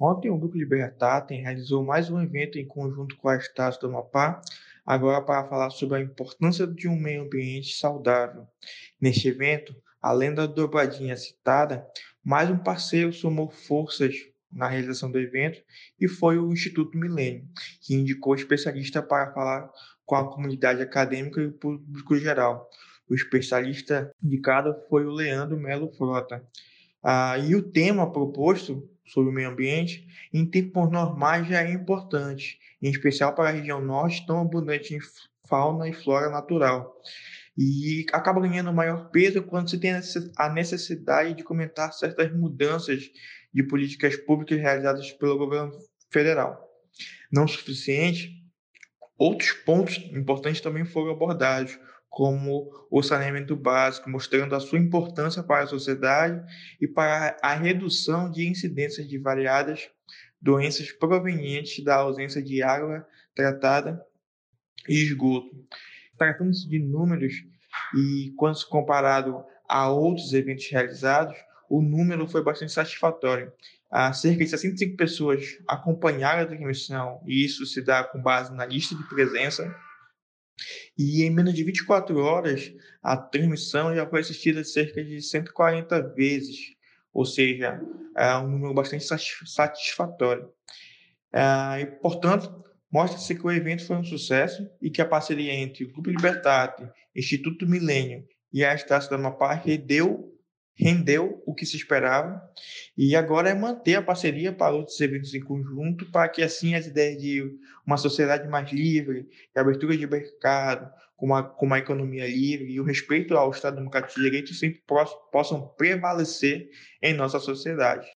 Ontem, o Grupo Libertatem realizou mais um evento em conjunto com a Estácio do Amapá, agora para falar sobre a importância de um meio ambiente saudável. Neste evento, além da dobradinha citada, mais um parceiro somou forças na realização do evento e foi o Instituto Milênio, que indicou especialista para falar com a comunidade acadêmica e o público geral. O especialista indicado foi o Leandro Melo Frota. Ah, e o tema proposto sobre o meio ambiente, em tempos normais já é importante, em especial para a região norte, tão abundante em fauna e flora natural. E acaba ganhando maior peso quando se tem a necessidade de comentar certas mudanças de políticas públicas realizadas pelo governo federal. Não suficiente, outros pontos importantes também foram abordados, como o saneamento básico, mostrando a sua importância para a sociedade e para a redução de incidências de variadas doenças provenientes da ausência de água tratada e esgoto. Tratando-se de números e quando comparado a outros eventos realizados, o número foi bastante satisfatório. Há cerca de 65 pessoas acompanharam a transmissão, e isso se dá com base na lista de presença e em menos de 24 horas, a transmissão já foi assistida cerca de 140 vezes, ou seja, é um número bastante satisfatório. É, e, portanto, mostra-se que o evento foi um sucesso e que a parceria entre o Grupo Libertate, Instituto Milênio e a Estácio da Amapá rendeu rendeu o que se esperava e agora é manter a parceria para outros eventos em conjunto para que assim as ideias de uma sociedade mais livre, abertura de mercado, com uma, com uma economia livre e o respeito ao Estado Democrático de Direito sempre possam prevalecer em nossa sociedade.